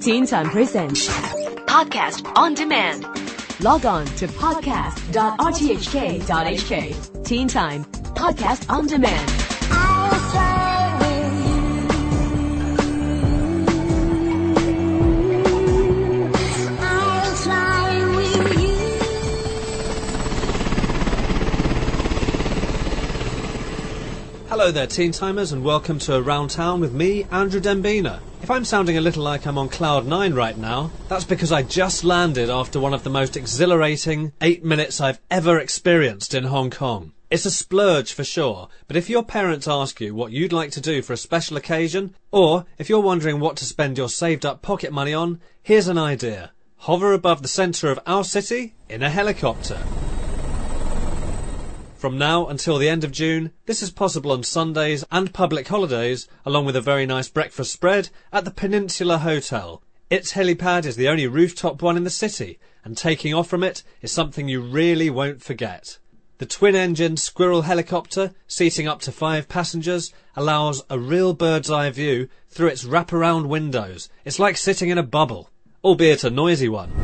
Teen Time Presents Podcast on demand. Log on to podcast.rthk.hk. Teen Time Podcast on Demand. Hello there, Teen Timers, and welcome to Around Town with me, Andrew Dembina. If I'm sounding a little like I'm on cloud nine right now, that's because I just landed after one of the most exhilarating eight minutes I've ever experienced in Hong Kong. It's a splurge for sure, but if your parents ask you what you'd like to do for a special occasion, or if you're wondering what to spend your saved up pocket money on, here's an idea. Hover above the centre of our city in a helicopter. From now until the end of June, this is possible on Sundays and public holidays, along with a very nice breakfast spread at the Peninsula Hotel. Its helipad is the only rooftop one in the city, and taking off from it is something you really won't forget. The twin-engine Squirrel helicopter, seating up to five passengers, allows a real bird's eye view through its wraparound windows. It's like sitting in a bubble, albeit a noisy one.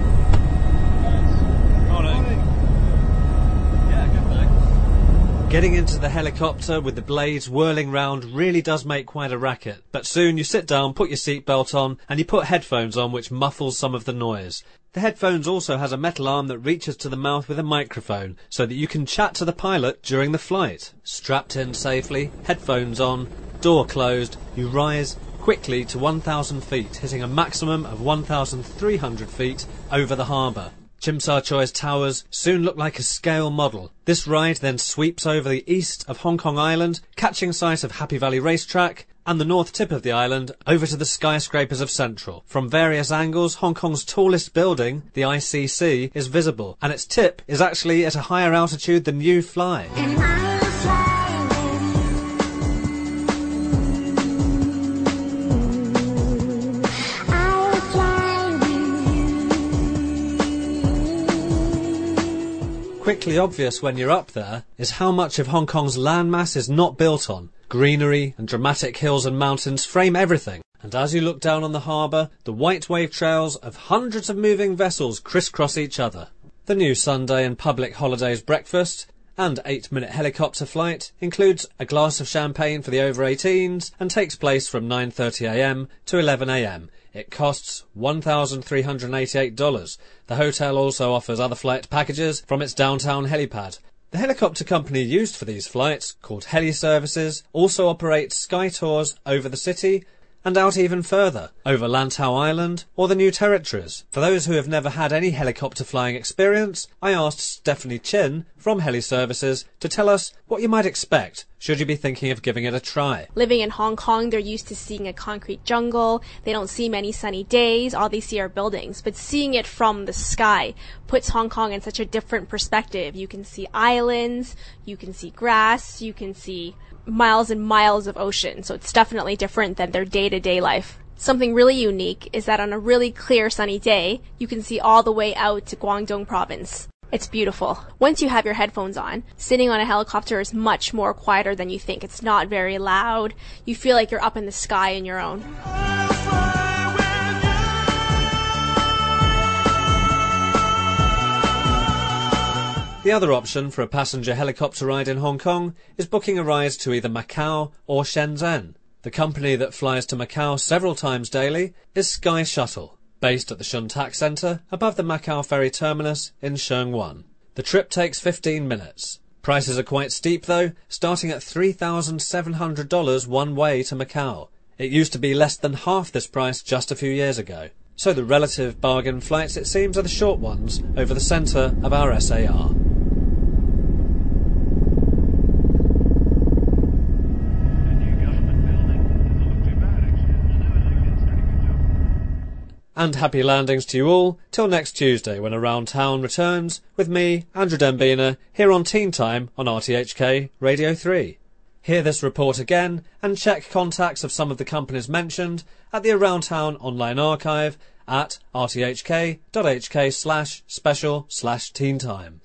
Getting into the helicopter with the blades whirling round really does make quite a racket, but soon you sit down, put your seatbelt on, and you put headphones on which muffles some of the noise. The headphones also has a metal arm that reaches to the mouth with a microphone, so that you can chat to the pilot during the flight. Strapped in safely, headphones on, door closed, you rise quickly to 1,000 feet, hitting a maximum of 1,300 feet over the harbour. Sha Tsai's towers soon look like a scale model. This ride then sweeps over the east of Hong Kong Island, catching sight of Happy Valley Racetrack and the north tip of the island over to the skyscrapers of Central. From various angles, Hong Kong's tallest building, the ICC, is visible, and its tip is actually at a higher altitude than you fly. Quickly obvious when you're up there is how much of Hong Kong's landmass is not built on. Greenery and dramatic hills and mountains frame everything. And as you look down on the harbour, the white wave trails of hundreds of moving vessels crisscross each other. The new Sunday and public holidays breakfast and 8 minute helicopter flight includes a glass of champagne for the over 18s and takes place from 9.30am to 11am it costs $1,388. The hotel also offers other flight packages from its downtown helipad. The helicopter company used for these flights, called Heli Services, also operates sky tours over the city and out even further, over Lantau Island or the New Territories. For those who have never had any helicopter flying experience, I asked Stephanie Chin from Heli Services to tell us what you might expect should you be thinking of giving it a try. Living in Hong Kong, they're used to seeing a concrete jungle. They don't see many sunny days. All they see are buildings. But seeing it from the sky puts Hong Kong in such a different perspective. You can see islands, you can see grass, you can see miles and miles of ocean, so it's definitely different than their day to day life. Something really unique is that on a really clear sunny day, you can see all the way out to Guangdong province. It's beautiful. Once you have your headphones on, sitting on a helicopter is much more quieter than you think. It's not very loud. You feel like you're up in the sky in your own. The other option for a passenger helicopter ride in Hong Kong is booking a ride to either Macau or Shenzhen. The company that flies to Macau several times daily is Sky Shuttle, based at the Shun Tak Centre above the Macau ferry terminus in Sheung Wan. The trip takes 15 minutes. Prices are quite steep though, starting at $3,700 one way to Macau. It used to be less than half this price just a few years ago. So the relative bargain flights, it seems, are the short ones over the centre of our SAR. And happy landings to you all till next Tuesday when Around Town returns with me, Andrew Dembina, here on Teen Time on RTHK Radio 3. Hear this report again and check contacts of some of the companies mentioned at the Around Town online archive at rthk.hk slash special slash teen time.